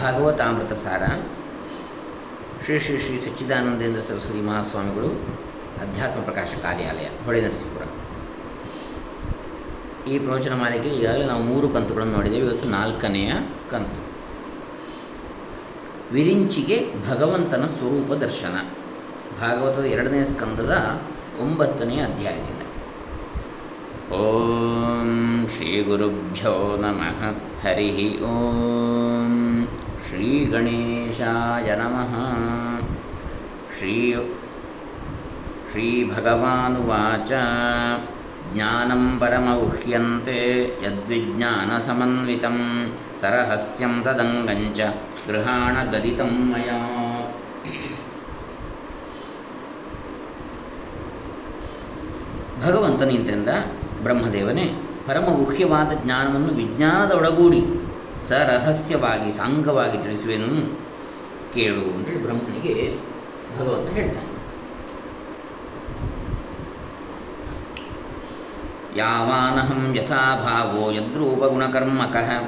ಭಾಗವತಾಮೃತ ಸಾರ ಶ್ರೀ ಶ್ರೀ ಶ್ರೀ ಸಚ್ಚಿದಾನಂದೇಂದ್ರ ಸರಸ್ವತಿ ಮಹಾಸ್ವಾಮಿಗಳು ಅಧ್ಯಾತ್ಮ ಪ್ರಕಾಶ ಕಾರ್ಯಾಲಯ ಹೊಳೆ ನರಸೀಪುರ. ಈ ಪ್ರವಚನ ಮಾಲಿಕೆ ಈಗಾಗಲೇ ನಾವು ಮೂರು ಕಂತುಗಳನ್ನು ನೋಡಿದ್ದೇವೆ. ಇವತ್ತು ನಾಲ್ಕನೆಯ ಕಂತು. ವಿರಿಂಚಿಗೆ ಭಗವಂತನ ಸ್ವರೂಪ ದರ್ಶನ. ಭಾಗವತದ ಎರಡನೇ ಸ್ಕಂದದ ಒಂಬತ್ತನೆಯ ಅಧ್ಯಾಯದಿಂದ. ಓಂ ಶ್ರೀ ಗುರುಭ್ಯೋ ನಮಃ. ಹರಿ ಓಂ. ಶ್ರೀ ಶ್ರೀಭಗವಾನುವಾಚ ಜ್ಞಾನಂ ಪರಮೌಹ್ಯಂತೆ ಯದ್ವಿಜ್ಞಾನ ಸಮನ್ವಿತಂ ಸರಹಸ್ಯಂ ತದಂಗಂಚ ಗೃಹಾಣ ಗದಿತಂ ಮಯಾ ಭಗವಂತನಿಂತೆಂದ ಬ್ರಹ್ಮದೇವನೇ ಪರಮಗುಹ್ಯವಾದ ಜ್ಞಾನವನ್ನು ವಿಜ್ಞಾನದೊಳಗೂಡಿ ಸರಹಸ್ಯವಾಗಿ, ಸಾಂಗವಾಗಿ ತಿಳಿಸುವೆನು ಕೇಳು ಅಂತೇಳಿ ಬ್ರಹ್ಮನಿಗೆ ಭಗವಂತ ಹೇಳ್ತಾನೆ. ಯಾವಾನಹಂ ಯಥಾಭಾವೋ ಯದ್ರೂಪಗುಣಕರ್ಮಕಃ,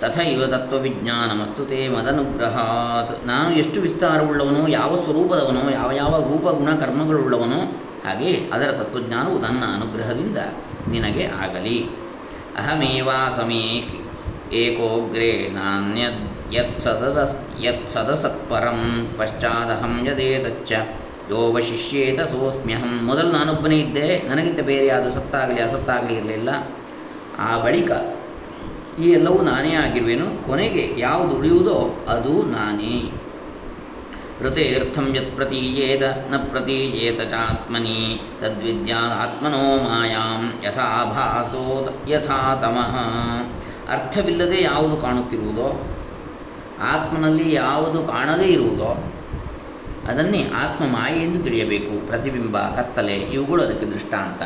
ತಥೈವ ತತ್ವವಿಜ್ಞಾನಮಸ್ತು ತೇ ಮದನುಗ್ರಹಾತ್. ನಾನು ಎಷ್ಟು ವಿಸ್ತಾರವುಳ್ಳವನೋ, ಯಾವ ಸ್ವರೂಪದವನೋ, ಯಾವ ಯಾವ ರೂಪ ಗುಣ ಕರ್ಮಗಳುಳ್ಳವನೋ ಹಾಗೆ ಅದರ ತತ್ವಜ್ಞಾನವು ನನ್ನ ಅನುಗ್ರಹದಿಂದ ನಿನಗೆ ಆಗಲಿ. ಅಹಮೇವಾ ಸಮೀಕ್ ಯತ್ ಸದದ ಯತ್ ಸದಸತ್ಪರಂ ಪಶ್ಚಾದಹಂ ಯದೇತಚ್ಚ ಯೋವಶಿಷ್ಯೇತ ಸೋಸ್ಮ್ಯಹಂ ಮೊದಲು ನಾನೊಬ್ಬನೇ ಇದ್ದೆ ನನಗಿಂತ ಬೇರೆ ಯಾವುದು ಸತ್ತಾಗಲಿ ಅಸತ್ತಾಗಲಿ ಇರಲಿಲ್ಲ ಆ ಬಳಿಕ ಈ ಎಲ್ಲವೂ ನಾನೇ ಆಗಿರುವೆನು. ಕೊನೆಗೆ ಯಾವುದು ಉಳಿಯುವುದೋ ಅದು ನಾನೇ. ಋತೇರ್ಥಂ ಯತ್ ಪ್ರತೀಯೇತ ನ ಪ್ರತೀಯೇತ ಚಾತ್ಮನಿ ತದ್ವಿದ್ಯಾತ್ಮನೋ ಮಾಯಾಂ ಯಥಾ ಭಾಸೋ ಯಥಾ ತಮಃ ಅರ್ಥವಿಲ್ಲದೆ ಯಾವುದು ಕಾಣುತ್ತಿರುವುದೋ, ಆತ್ಮನಲ್ಲಿ ಯಾವುದು ಕಾಣದೇ ಇರುವುದೋ, ಅದನ್ನೇ ಆತ್ಮ ಮಾಯೆ ಎಂದು ತಿಳಿಯಬೇಕು. ಪ್ರತಿಬಿಂಬ, ಕತ್ತಲೆ, ಇವುಗಳು ಅದಕ್ಕೆ ದೃಷ್ಟಾಂತ.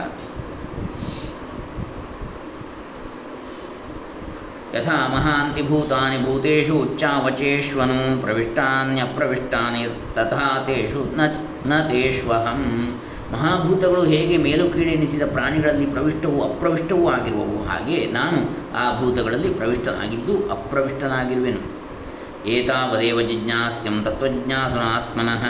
ಯಥಾ ಮಹಾಂತಿ ಭೂತಾನಿ ಭೂತೇಷು ಉಚ್ಚಾವಚೇಷ್ವನು ಪ್ರವಿಷ್ಟಾನ್ಯಪ್ರವಿಷ್ಟಾನಿ ತಥಾ ತೇಷು ನ ತೇಷ್ವಹಂ. ಮಹಾಭೂತಗಳು ಹೇಗೆ ಮೇಲು ಕೀಳೆನಿಸಿದ ಪ್ರಾಣಿಗಳಲ್ಲಿ ಪ್ರವಿಷ್ಟವೂ ಅಪ್ರವಿಷ್ಟವೂ ಆಗಿರುವವು, ಹಾಗೆ ನಾನು ಆ ಭೂತಗಳಲ್ಲಿ ಪ್ರವಿಷ್ಟನಾಗಿದ್ದು ಅಪ್ರವಿಷ್ಟನಾಗಿರುವೆನು. ಏತಾವದೇವ ಜಿಜ್ಞಾಸ್ಯಂ ತತ್ವಜಿಜ್ಞಾಸುನಾತ್ಮನಃ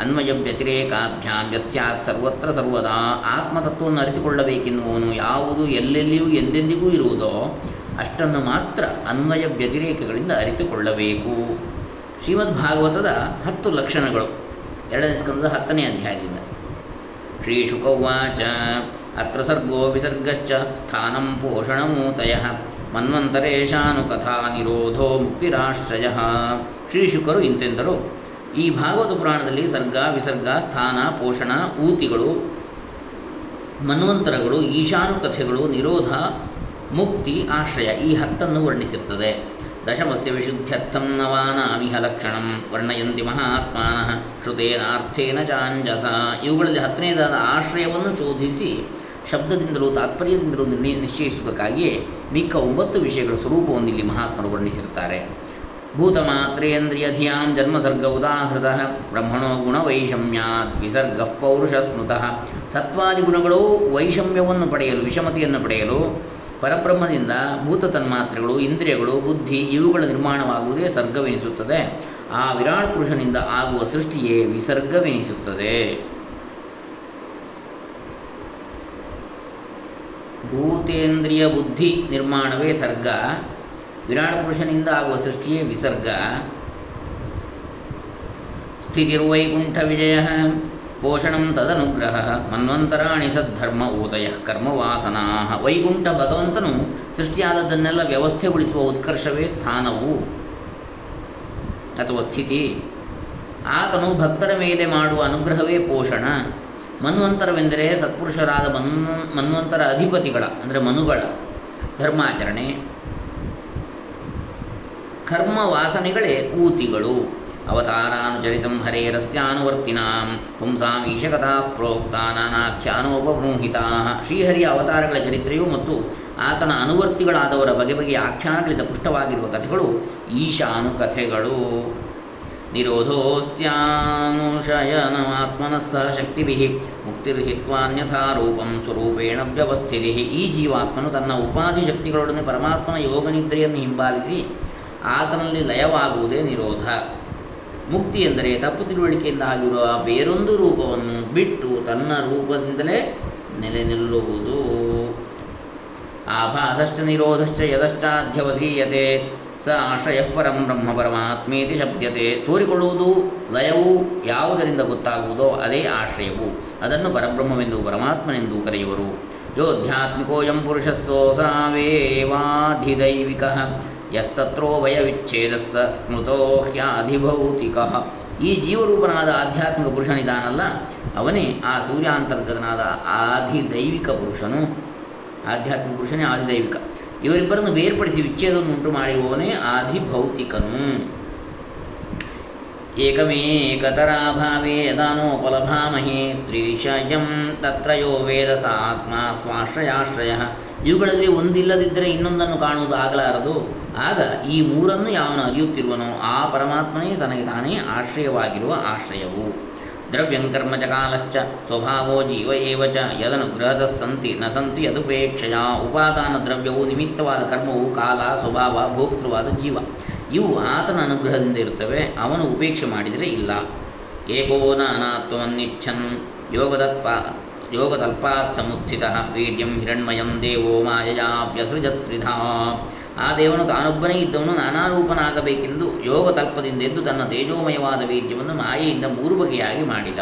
ಅನ್ವಯ ವ್ಯತಿರೇಕಾಭ್ಯಾಂ ವ್ಯತ್ಯಾತ್ ಸರ್ವತ್ರ ಸರ್ವದಾ ಆತ್ಮತತ್ವವನ್ನು ಅರಿತುಕೊಳ್ಳಬೇಕೆನ್ನುವನು ಯಾವುದು ಎಲ್ಲೆಲ್ಲಿಯೂ ಎಂದೆಂದಿಗೂ ಇರುವುದೋ ಅಷ್ಟನ್ನು ಮಾತ್ರ ಅನ್ವಯ ವ್ಯತಿರೇಕಗಳಿಂದ ಅರಿತುಕೊಳ್ಳಬೇಕು. ಶ್ರೀಮದ್ ಭಾಗವತದ ಹತ್ತು ಲಕ್ಷಣಗಳು. ಎರಡನೇ ಸ್ಕಂದದ ಹತ್ತನೇ ಅಧ್ಯಾಯದಿಂದ. ಶ್ರೀ ಉಚ ಅತ್ರ ಸರ್ಗೋ ವಿಸರ್ಗಶ್ಚ ಸ್ಥಾನಂ ಪೋಷಣಮೂತಯ ಮನ್ವಂತರೇಶಾನುಕಥಾ ನಿರೋಧೋ ಮುಕ್ತಿರಾಶ್ರಯ ಶ್ರೀಶುಕರು ಇಂತೆಂದರು ಈ ಭಾಗವತ ಪುರಾಣದಲ್ಲಿ ಸರ್ಗ, ವಿಸರ್ಗ, ಸ್ಥಾನ, ಪೋಷಣ, ಊತಿಗಳು, ಮನ್ವಂತರಗಳು, ಈಶಾನುಕಥೆಗಳು, ನಿರೋಧ, ಮುಕ್ತಿ, ಆಶ್ರಯ ಈ ಹತ್ತನ್ನು ವರ್ಣಿಸುತ್ತದೆ ದಶಮಸ್ಯ ವಿಶುದ್ಧ್ಯರ್ಥಂ ನವಾನಾಮಿಹ ಲಕ್ಷಣಂ ವರ್ಣಯಂತಿ ಮಹಾತ್ಮಾನಃ ಶ್ರುತೇನಾರ್ಥೇನ ಚಾಂಜಸ ಇವುಗಳಲ್ಲಿ ಹತ್ತನೇದಾದ ಆಶ್ರಯವನ್ನು ಶೋಧಿಸಿ ಶಬ್ದದಿಂದಲೂ ತಾತ್ಪರ್ಯದಿಂದಲೂ ನಿರ್ಣಯ ನಿಶ್ಚಯಿಸುವುದಕ್ಕಾಗಿಯೇ ಮಿಕ್ಕ ಒಂಬತ್ತು ವಿಷಯಗಳ ಸ್ವರೂಪವನ್ನು ಇಲ್ಲಿ ಮಹಾತ್ಮರು ವರ್ಣಿಸಿರುತ್ತಾರೆ. ಭೂತಮಾತ್ರೇಂದ್ರಿಯಧಿಯಾಂ ಜನ್ಮಸರ್ಗ ಉದಾಹೃತ, ಬ್ರಹ್ಮಣೋ ಗುಣವೈಷಮ್ಯಾತ್ ವಿಸರ್ಗ ಪೌರುಷ ಸ್ಮೃತಃ ಸತ್ವಾದಿ ಗುಣಗಳು ವೈಷಮ್ಯವನ್ನು ಪಡೆಯಲು, ವಿಷಮತೆಯನ್ನು ಪಡೆಯಲು ಪರಬ್ರಹ್ಮದಿಂದ ಭೂತ ತನ್ಮಾತ್ರೆಗಳು ಇಂದ್ರಿಯಗಳು, ಬುದ್ಧಿ ಇವುಗಳ ನಿರ್ಮಾಣವಾಗುವುದೇ ಸರ್ಗವೆನಿಸುತ್ತದೆ. ಆ ವಿರಾಟ್ ಪುರುಷನಿಂದ ಆಗುವ ಸೃಷ್ಟಿಯೇ ವಿಸರ್ಗವೆನಿಸುತ್ತದೆ. ಭೂತೇಂದ್ರಿಯ ಬುದ್ಧಿ ನಿರ್ಮಾಣವೇ ಸರ್ಗ. ವಿರಾಟ್ ಪುರುಷನಿಂದ ಆಗುವ ಸೃಷ್ಟಿಯೇ ವಿಸರ್ಗ. ಸ್ಥಿತಿರ್ವೈಕುಂಠ ವಿಜಯ. ಪೋಷಣಂ ತದನುಗ್ರಹ, ಮನ್ವಂತರಾಣಿ ಸದ್ಧರ್ಮ ಊತಯ ಕರ್ಮವಾಸನಾ ವೈಕುಂಠ ಭಗವಂತನು ಸೃಷ್ಟಿಯಾದದ್ದನ್ನೆಲ್ಲ ವ್ಯವಸ್ಥೆಗೊಳಿಸುವ ಉತ್ಕರ್ಷವೇ ಸ್ಥಾನವು ಅಥವಾ ಸ್ಥಿತಿ. ಆತನು ಭಕ್ತರ ಮೇಲೆ ಮಾಡುವ ಅನುಗ್ರಹವೇ ಪೋಷಣ. ಮನ್ವಂತರವೆಂದರೆ ಸತ್ಪುರುಷರಾದ ಮನ್, ಮನ್ವಂತರ ಅಧಿಪತಿಗಳ, ಅಂದರೆ ಮನುಗಳ ಧರ್ಮಾಚರಣೆ. ಕರ್ಮ ವಾಸನೆಗಳೇ ಊತಿಗಳು. ಅವತಾರಾನುಚರಿತಂ ಹರೇರಸ್ಯಾನುವರ್ತಿನಾಂ ಪುಂಸಾಂ ಈಶಕಥಾ ಪ್ರೋಕ್ತಾ ನಾನಾಖ್ಯಾನೋಪಬೃಂಹಿತಾ ಶ್ರೀಹರಿಯ ಅವತಾರಗಳ ಚರಿತ್ರೆಯು ಮತ್ತು ಆತನ ಅನುವರ್ತಿಗಳಾದವರ ಬಗೆ ಬಗೆಯ ಆಖ್ಯಾನಗಳಿಂದ ಪುಷ್ಟವಾಗಿರುವ ಕಥೆಗಳು ಈಶಾನು ಕಥೆಗಳು ನಿರೋಧೋಸ್ಯಾನುಶಯನಮಾತ್ಮನಃ ಸಹ ಶಕ್ತಿಭಿ ಮುಕ್ತಿರ್ಹಿತ್ವಾನ್ಯಥಾ ರೂಪಂ ಸ್ವರೂಪೇಣ ವ್ಯವಸ್ಥಿತಿ। ಈ ಜೀವಾತ್ಮನು ತನ್ನ ಉಪಾಧಿ ಶಕ್ತಿಗಳೊಡನೆ ಪರಮಾತ್ಮನ ಯೋಗ ನಿದ್ರೆಯನ್ನು ಹಿಂಬಾಲಿಸಿ ಆತನಲ್ಲಿ ಲಯವಾಗುವುದೇ ನಿರೋಧ. ಮುಕ್ತಿ ಎಂದರೆ ತಪ್ಪು ತಿಳುವಳಿಕೆಯಿಂದ ಆಗಿರುವ ಬೇರೊಂದು ರೂಪವನ್ನು ಬಿಟ್ಟು ತನ್ನ ರೂಪದಿಂದಲೇ ನೆಲೆ ನಿಲ್ಲುವುದು. ಆಭಾಸಶ್ಚ ನಿರೋಧಶ್ಚ ಯದಶ್ಚಾಧ್ಯವಸೀಯತೆ. ಸ ಆಶ್ರಯ ಪರಂ ಬ್ರಹ್ಮ ಪರಮಾತ್ಮೇತಿ ಶಬ್ದತೆ ತೋರಿಕೊಳ್ಳುವುದು ಲಯವು ಯಾವುದರಿಂದ ಗೊತ್ತಾಗುವುದೋ ಅದೇ ಆಶ್ರಯವು. ಅದನ್ನು ಪರಬ್ರಹ್ಮವೆಂದು ಪರಮಾತ್ಮನೆಂದು ಕರೆಯುವರು. ಯೋಧ್ಯಾತ್ಮಿಕೋಯಂ ಪುರುಷಸ್ಸೋಸಾವೇವಾಧಿದೈವಿಕ ಯಸ್ತತ್ರೋ ವಯವಿಚ್ಛೇದಸ್ಸ ಸ್ಮೃತೋ ಹ್ಯಾಧಿಭೌತಿಕ. ಈ ಜೀವರೂಪನಾದ ಆಧ್ಯಾತ್ಮಿಕ ಪುರುಷನಿದಾನಲ್ಲ, ಅವನೇ ಆ ಸೂರ್ಯಾಂತರ್ಗತನಾದ ಆಧಿದೈವಿಕ ಪುರುಷನು. ಆಧ್ಯಾತ್ಮಿಕ ಪುರುಷನೇ ಆದಿದೈವಿಕ. ಇವರಿಬ್ಬರನ್ನು ಬೇರ್ಪಡಿಸಿ ವಿಚ್ಛೇದವನ್ನು ಉಂಟು ಮಾಡಿರುವವನೇ ಆಧಿಭೌತಿಕನು ಏಕಮೇಕತರಾಭಾವೇ ಯದಾನೋಪಲಭಾಮಹೇ ತ್ರಿಶಯಂ ತತ್ರಯೋ ವೇದ ಸ ಆತ್ಮ ಸ್ವಾಶ್ರಯಾಶ್ರಯ. ಇವುಗಳಲ್ಲಿ ಒಂದಿಲ್ಲದಿದ್ದರೆ ಇನ್ನೊಂದನ್ನು ಕಾಣುವುದು ಆಗಲಾರದು. ಆಗ ಈ ಮೂರನ್ನು ಯಾವನು ಅರಿಯುತ್ತಿರುವನೋ ಆ ಪರಮಾತ್ಮನೇ ತನಗೆ ತಾನೇ ಆಶ್ರಯವಾಗಿರುವ ಆಶ್ರಯವು. ದ್ರವ್ಯಂ ಕರ್ಮ ಚ ಕಾಲಶ್ಚ ಸ್ವಭಾವೋ ಜೀವ ಏವ ಚ ಯದನುಗ್ರಹದ ಸಂತಿ ನ ಸಂತಿ ಯದುಪೇಕ್ಷೆಯ ಉಪಾದಾನ ದ್ರವ್ಯವು ನಿಮಿತ್ತವಾದ ಕರ್ಮವು ಕಾಲ ಸ್ವಭಾವ ಭೋಕ್ತೃವಾದ ಜೀವ. ಇವು ಆತನ ಅನುಗ್ರಹದಿಂದ ಇರುತ್ತವೆ, ಅವನು ಉಪೇಕ್ಷೆ ಮಾಡಿದರೆ ಇಲ್ಲ. ಏಕೋನ ಅನಾತ್ಮವನ್ನಿಚ್ಛನ್ ಯೋಗದತ್ಪ ಯೋಗತಲ್ಪಾತ್ ಸಮುತ್ಥಿತ ವೀಡ್ಯಂ ಹಿರಣ್ಮಯಂ ದೇವೋ ಮಾಯಯಾವ್ಯಸೃಜತ್ರಿಧಾ ಆ ದೇವನು ತಾನೊಬ್ಬನೇ ಇದ್ದವನು ನಾನಾ ರೂಪನಾಗಬೇಕೆಂದು ಯೋಗ ತಲ್ಪದಿಂದ ಎದ್ದು ತನ್ನ ತೇಜೋಮಯವಾದ ವೀರ್ಯವನ್ನು ಮಾಯೆಯಿಂದ ಮೂರು ಬಗೆಯಾಗಿ ಮಾಡಿದ.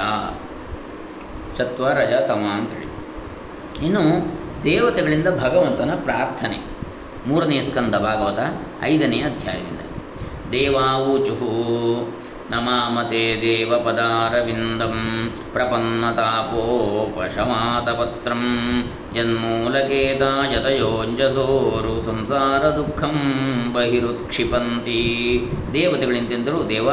ಸತ್ವ ರಜ ತಮ ಅಂತೇಳಿ. ಇನ್ನು ದೇವತೆಗಳಿಂದ ಭಗವಂತನ ಪ್ರಾರ್ಥನೆ. ಮೂರನೇ ಸ್ಕಂದ ಭಾಗವತ ಐದನೇ ಅಧ್ಯಾಯದಿಂದ. ದೇವಾವೂಚು ನಮಾಮತೆ ದೇವಪದಾರವಿಂದಂ ಪ್ರಪನ್ನತಾಪೋಪಶಮಾತಪತ್ರಂ ಯನ್ಮೂಲಕೇತಾಯತಯೋಂಜಸೋರು ಸಂಸಾರ ದುಃಖಂ ಬಹಿರುಕ್ಷಿಪಂತಿ ದೇವತೆಗಳಿಂತೆಂದರೂ ದೇವ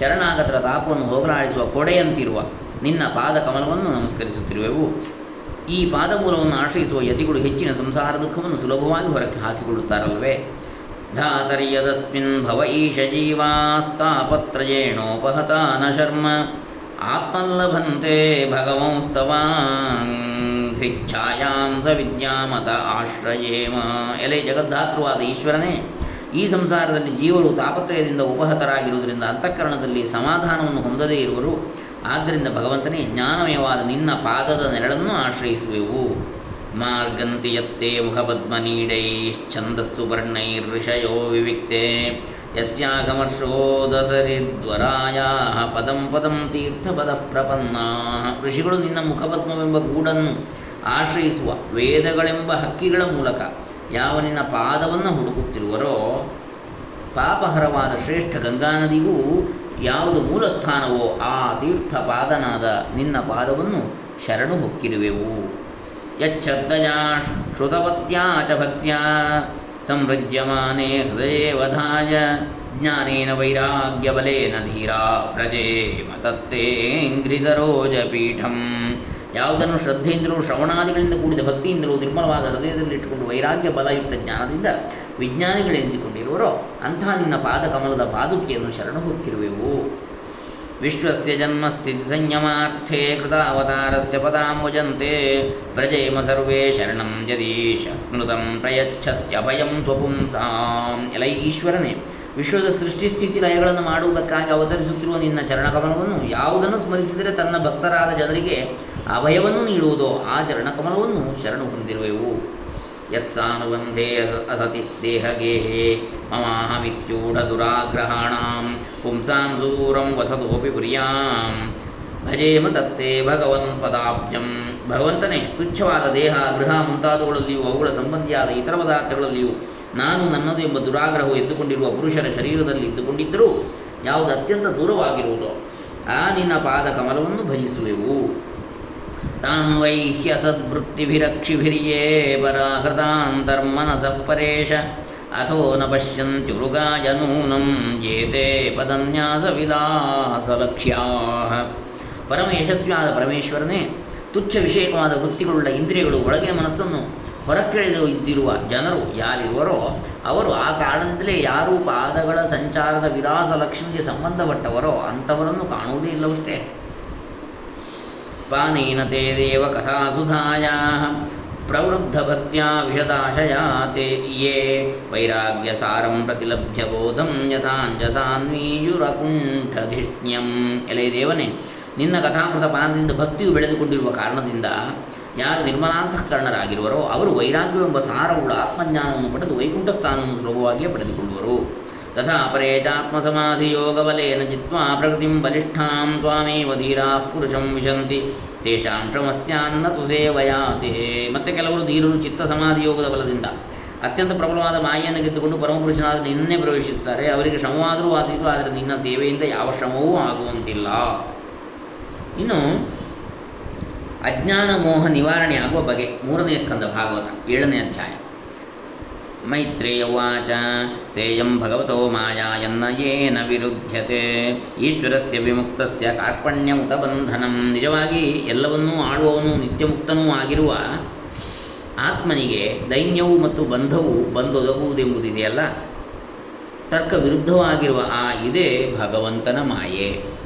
ಶರಣಾಗತರ ತಾಪವನ್ನು ಹೋಗಲಾಡಿಸುವ ಕೊಡೆಯಂತಿರುವ ನಿನ್ನ ಪಾದ ಕಮಲವನ್ನು ನಮಸ್ಕರಿಸುತ್ತಿರುವೆವು. ಈ ಪಾದಮೂಲವನ್ನು ಆಶ್ರಯಿಸುವ ಯತಿಗಳು ಹೆಚ್ಚಿನ ಸಂಸಾರ ದುಃಖವನ್ನು ಸುಲಭವಾಗಿ ಹೊರಕ್ಕೆ ಹಾಕಿಕೊಳ್ಳುತ್ತಾರಲ್ವೇ ಧಾತರ್ಯದಸ್ಮಿನ್ ಭವ ಈಶ ಜೀವಾಸ್ತಾಪತ್ರಯೇಣೋಪಹತ ನ ಶರ್ಮ. ಆತ್ಮಲ್ಲಭಂತೆ ಭಗವಂಸ್ತವಾಂಘ್ರಿಚ್ಛಾಯಾಂ ಸ ವಿದ್ಯಾಮತ ಆಶ್ರಯೇಮ. ಎಲೆ ಜಗದ್ಧಾತೃವಾದ ಈಶ್ವರನೇ, ಈ ಸಂಸಾರದಲ್ಲಿ ಜೀವರು ತಾಪತ್ರಯದಿಂದ ಉಪಹತರಾಗಿರುವುದರಿಂದ ಅಂತಃಕರಣದಲ್ಲಿ ಸಮಾಧಾನವನ್ನು ಹೊಂದದೇ ಇರುವರು. ಆದ್ದರಿಂದ ಭಗವಂತನೇ, ಜ್ಞಾನಮಯವಾದ ನಿನ್ನ ಪಾದದ ನೆರಳನ್ನು ಆಶ್ರಯಿಸುವೆವು. ಮಾರ್ಗಂತಿ ಯತ್ತೆ ಮುಖಪದ್ಮನೀಡೈಶ್ಚಂದಸ್ಸು ವರ್ಣೈರ್ಷಯೋ ವಿವಿಕ್ತೆ. ಯಸ್ಯಾಗಮರ್ಷೋದಸರಿದ್ವರಾಯ ಪದಂ ಪದಂ ತೀರ್ಥಪದ ಪ್ರಪನ್ನ ಋಷಿಗಳು ನಿನ್ನ ಮುಖಪದ್ಮವೆಂಬ ಗೂಡನ್ನು ಆಶ್ರಯಿಸುವ ವೇದಗಳೆಂಬ ಹಕ್ಕಿಗಳ ಮೂಲಕ ಯಾವ ನಿನ್ನ ಪಾದವನ್ನು ಹುಡುಕುತ್ತಿರುವರೋ, ಪಾಪಹರವಾದ ಶ್ರೇಷ್ಠ ಗಂಗಾ ನದಿಗೂ ಯಾವುದು ಮೂಲಸ್ಥಾನವೋ ಆ ತೀರ್ಥಪಾದನಾದ ನಿನ್ನ ಪಾದವನ್ನು ಶರಣು ಹೊಕ್ಕಿರುವೆವು. ಯಚ್ಛದ್ದಯಾ ಶ್ರುತವತ್ಯಾ ಚ ಭಕ್ತ್ಯಾ ಸಂವೃಜ್ಯಮಾನೆ ಹೃದಯೇವಧಾಯ ಜ್ಞಾನೇನ ವೈರಾಗ್ಯಬಲೇನ ಧೀರಾ ಪ್ರಜೇಮ ತತ್ತೇಂಗ್ರಿಸರೋಜಪೀಠಂ ಯಾವುದನ್ನು ಶ್ರದ್ಧೆಯಿಂದಲೂ ಶ್ರವಣಾದಿಗಳಿಂದ ಕೂಡಿದ ಭಕ್ತಿಯಿಂದಲೂ ನಿರ್ಮಲವಾದ ಹೃದಯದಲ್ಲಿಟ್ಟುಕೊಂಡು ವೈರಾಗ್ಯ ಬಲಯುಕ್ತ ಜ್ಞಾನದಿಂದ ವಿಜ್ಞಾನಿಗಳೆನಿಸಿಕೊಂಡಿರುವರೋ ಅಂತಹ ನಿನ್ನ ಪಾದಕಮಲದ ಪಾದುಕೆಯನ್ನು ಶರಣು ವಿಶ್ವಸ್ಯ ಜನ್ಮಸ್ಥಿತಿ ಸಂಯಮಾರ್ಥೇ ಕೃತಾವತಾರಸ್ಯ ಪದಾಂಬುಜಂತೆ ವ್ರಜೇಮ ಸರ್ವೇ ಶರಣಂ ಜದೀಶ ಸ್ಮೃತಂ ಪ್ರಯಚ್ಛತ್ಯಭಯಂ ತ್ವಪುಂಸಾಂ ಎಲ ಈಶ್ವರನೇ ವಿಶ್ವದ ಸೃಷ್ಟಿ ಸ್ಥಿತಿ ಲಯಗಳನ್ನು ಮಾಡುವುದಕ್ಕಾಗಿ ಅವತರಿಸುತ್ತಿರುವ ನಿನ್ನ ಚರಣಕಮಲವನ್ನು ಯಾವುದನ್ನು ಸ್ಮರಿಸಿದರೆ ತನ್ನ ಭಕ್ತರಾದ ಜನರಿಗೆ ಅಭಯವನ್ನು ನೀಡುವುದೋ ಆ ಚರಣಕಮಲವನ್ನು ಶರಣು ಹೊಂದಿರುವೆವು. ಯತ್ಸಾನುಬಂಧೇ ಅಸತಿ ದೇಹಗೇಹೇ ಮಮಾಹಮಿತ್ಯೂಢದುರಾಗ್ರಹಾಣಾಂ ಪುಂಸಾಂ ಸೂರಂ ವಸತೋಪಿ ಪ್ರಿಯಾಂ ಭಜೇಮ ತತ್ತೇ ಭಗವನ್ ಪದಾಬ್ಜಂ ಭಗವಂತನೇ ತುಚ್ಛವಾದ ದೇಹ ಗೃಹ ಮುಂತಾದವುಗಳಲ್ಲಿಯೂ ಅವುಗಳ ಸಂಬಂಧಿಯಾದ ಇತರ ಪದಾರ್ಥಗಳಲ್ಲಿಯೂ ನಾನು ನನ್ನದು ಎಂಬ ದುರಾಗ್ರಹವು ಎದ್ದುಕೊಂಡಿರುವ ಪುರುಷರ ಶರೀರದಲ್ಲಿ ಇದ್ದುಕೊಂಡಿದ್ದರೂ ಯಾವುದು ಅತ್ಯಂತ ದೂರವಾಗಿರುವುದೋ ಆ ನಿನ್ನ ಪಾದ ಕಮಲವನ್ನು ಭಜಿಸುವೆವು। ತಾನ್ ವೈಹ್ಯ ಸದ್ವೃತ್ತಿಭಿರಕ್ಷಿಭಿರ್ಯೇ ಪರಾಹೃತಾಂತರ್ಮನಸಃ ಪರೇಶ. ಅಥೋ ನ ಪಶ್ಯಂತ್ಯುರುಗಾಯ ನೂನಂ ಪದನ್ಯಾಸ ವಿಲಾಸಲಕ್ಷ್ಯಾ ಪರಮ ಯಶಸ್ವಿಯಾದ ಪರಮೇಶ್ವರನೇ, ತುಚ್ಛ ವಿಷಯಕವಾದ ವೃತ್ತಿಗಳುಳ್ಳ ಇಂದ್ರಿಯಗಳು ಒಳಗಿನ ಮನಸ್ಸನ್ನು ಹೊರಕ್ಕೆಳೆದು ಇದ್ದಿರುವ ಜನರು ಯಾರಿರುವರೋ, ಅವರು ಆ ಕಾರಣದಿಂದಲೇ ಯಾರು ಪಾದಗಳ ಸಂಚಾರದ ವಿಲಾಸ ಲಕ್ಷ್ಮಿಗೆ ಸಂಬಂಧಪಟ್ಟವರೋ ಅಂಥವರನ್ನು ಕಾಣುವುದೇ ಇಲ್ಲವಷ್ಟೇ. ಪಾನೇನ ತೇ ದೇವ ಕಥಾಸುಧಾಯಾ ಪ್ರವೃದ್ಧಭಕ್ತ್ಯಾ ವಿಶದಾಶಯಾತೆ ವೈರಾಗ್ಯ ಸಾರಂ ಪ್ರತಿಲಭ್ಯ ಬೋಧಂ ಯಥಾಂಜಸಾನ್ವೀಯುರಕುಂಠಧಿಷ್ಣ್ಯಂ ಎಲೆ ದೇವನೇ ನಿನ್ನ ಕಥಾಮೃತ ಪಾನದಿಂದ ಭಕ್ತಿಯು ಬೆಳೆದುಕೊಂಡಿರುವ ಕಾರಣದಿಂದ ಯಾರು ನಿರ್ಮಲಾಂತಃಕರಣರಾಗಿರುವರೋ ಅವರು ವೈರಾಗ್ಯವೆಂಬ ಸಾರವುಳ್ಳ ಆತ್ಮಜ್ಞಾನವನ್ನು ಪಡೆದು ವೈಕುಂಠ ಸ್ಥಾನವನ್ನು ಸುಲಭವಾಗಿಯೇ ಪಡೆದುಕೊಳ್ಳುವರು. ತಥಾ ಚಾತ್ಮಸಮಾಧಿಯೋಗಬಲೇನ ಜಿತ್ವಾ ಪ್ರಕೃತಿಂ ಬಲಿಷ್ಠಾಂ ತ್ವಾಮೇವ ಧೀರಾಃ ಪುರುಷಂ ವಿಶಂತಿ ತೇಷಾಂ ಶ್ರಮಸ್ಯಾನ್ನ ತುಸೇವಯಾತಿ ಮತ್ತೆ ಕೆಲವರು ಧೀರರು ಚಿತ್ತ ಸಮಾಧಿ ಯೋಗದ ಬಲದಿಂದ ಅತ್ಯಂತ ಪ್ರಬಲವಾದ ಮಾಯೆಯನ್ನು ಗೆದ್ದುಕೊಂಡು ಪರಮಪುರುಷನಾದ ನಿನ್ನೆ ಪ್ರವೇಶಿಸುತ್ತಾರೆ. ಅವರಿಗೆ ಶ್ರಮವಾದರೂ ಆದೀತು, ಆದರೆ ನಿನ್ನ ಸೇವೆಯಿಂದ ಯಾವ ಶ್ರಮವೂ ಆಗುವಂತಿಲ್ಲ. ಇನ್ನು ಅಜ್ಞಾನ ಮೋಹ ನಿವಾರಣೆ ಆಗುವ ಬಗೆ ಮೂರನೇ ಸ್ಕಂದ ಭಾಗವತ ಏಳನೇ ಅಧ್ಯಾಯ. ಮೈತ್ರೇಯ ಉವಾಚ ಸೇಯಂ ಭಗವತೋ ಮಾಯಾಯನ್ನ ಯೇನ ವಿರುದ್ಧತೆ ಈಶ್ವರಸ್ಯ ವಿಮುಕ್ತಸ್ಯ ಕಾರ್ಪಣ್ಯಮುತ ಬಂಧನಂ. ನಿಜವಾಗಿ ಎಲ್ಲವನ್ನೂ ಆಳುವವನು ನಿತ್ಯಮುಕ್ತನೂ ಆಗಿರುವ ಆತ್ಮನಿಗೆ ದೈನ್ಯವು ಮತ್ತು ಬಂಧವು ಬಂದೊದಗುವುದೆಂಬುದಿದೆಯಲ್ಲ. ತರ್ಕ ವಿರುದ್ಧವಾಗಿರುವ ಆ ಇದೇ ಭಗವಂತನ ಮಾಯೆ.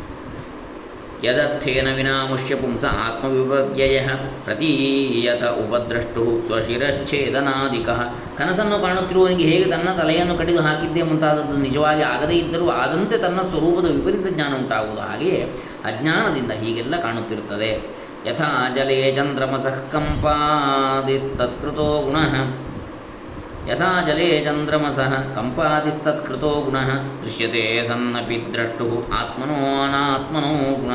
ಯದರ್ಥೇನ ವಿನಾಮುಷ್ಯ ಪುಂಸ ಆತ್ಮವಿಪರ್ಯಯ ಪ್ರತೀಯತ ಉಪದ್ರಷ್ಟು ಸ್ವಶಿರಶ್ಛೇದನಾಧಿಕ ಕನಸನ್ನು ಕಾಣುತ್ತಿರುವವನಿಗೆ ಹೇಗೆ ತನ್ನ ತಲೆಯನ್ನು ಕಡಿದು ಹಾಕಿದ್ದೇ ಮುಂತಾದದ್ದು ನಿಜವಾಗಿ ಆಗದೇ ಇದ್ದರೂ ಆದಂತೆ ತನ್ನ ಸ್ವರೂಪದ ವಿಪರೀತ ಜ್ಞಾನ ಉಂಟಾಗುವುದು. ಹಾಗೆಯೇ ಅಜ್ಞಾನದಿಂದ ಹೀಗೆಲ್ಲ ಕಾಣುತ್ತಿರುತ್ತದೆ. ಯಥಾ ಜಲೇ ಚಂದ್ರಮಸಃ ಕಂಪಾದಿಸ್ತತ್ಕೃತೋ ಗುಣ ಯಥಾ ಜಲೇ ಚಂದ್ರಮಸಃ ಕಂಪಾದಿಸ್ತತ್ಕೃತೋ ಗುಣ ದೃಶ್ಯತೆ ಸನ್ನಪಿ ದ್ರಷ್ಟು ಆತ್ಮನೋ ಅನಾತ್ಮನೋ ಗುಣ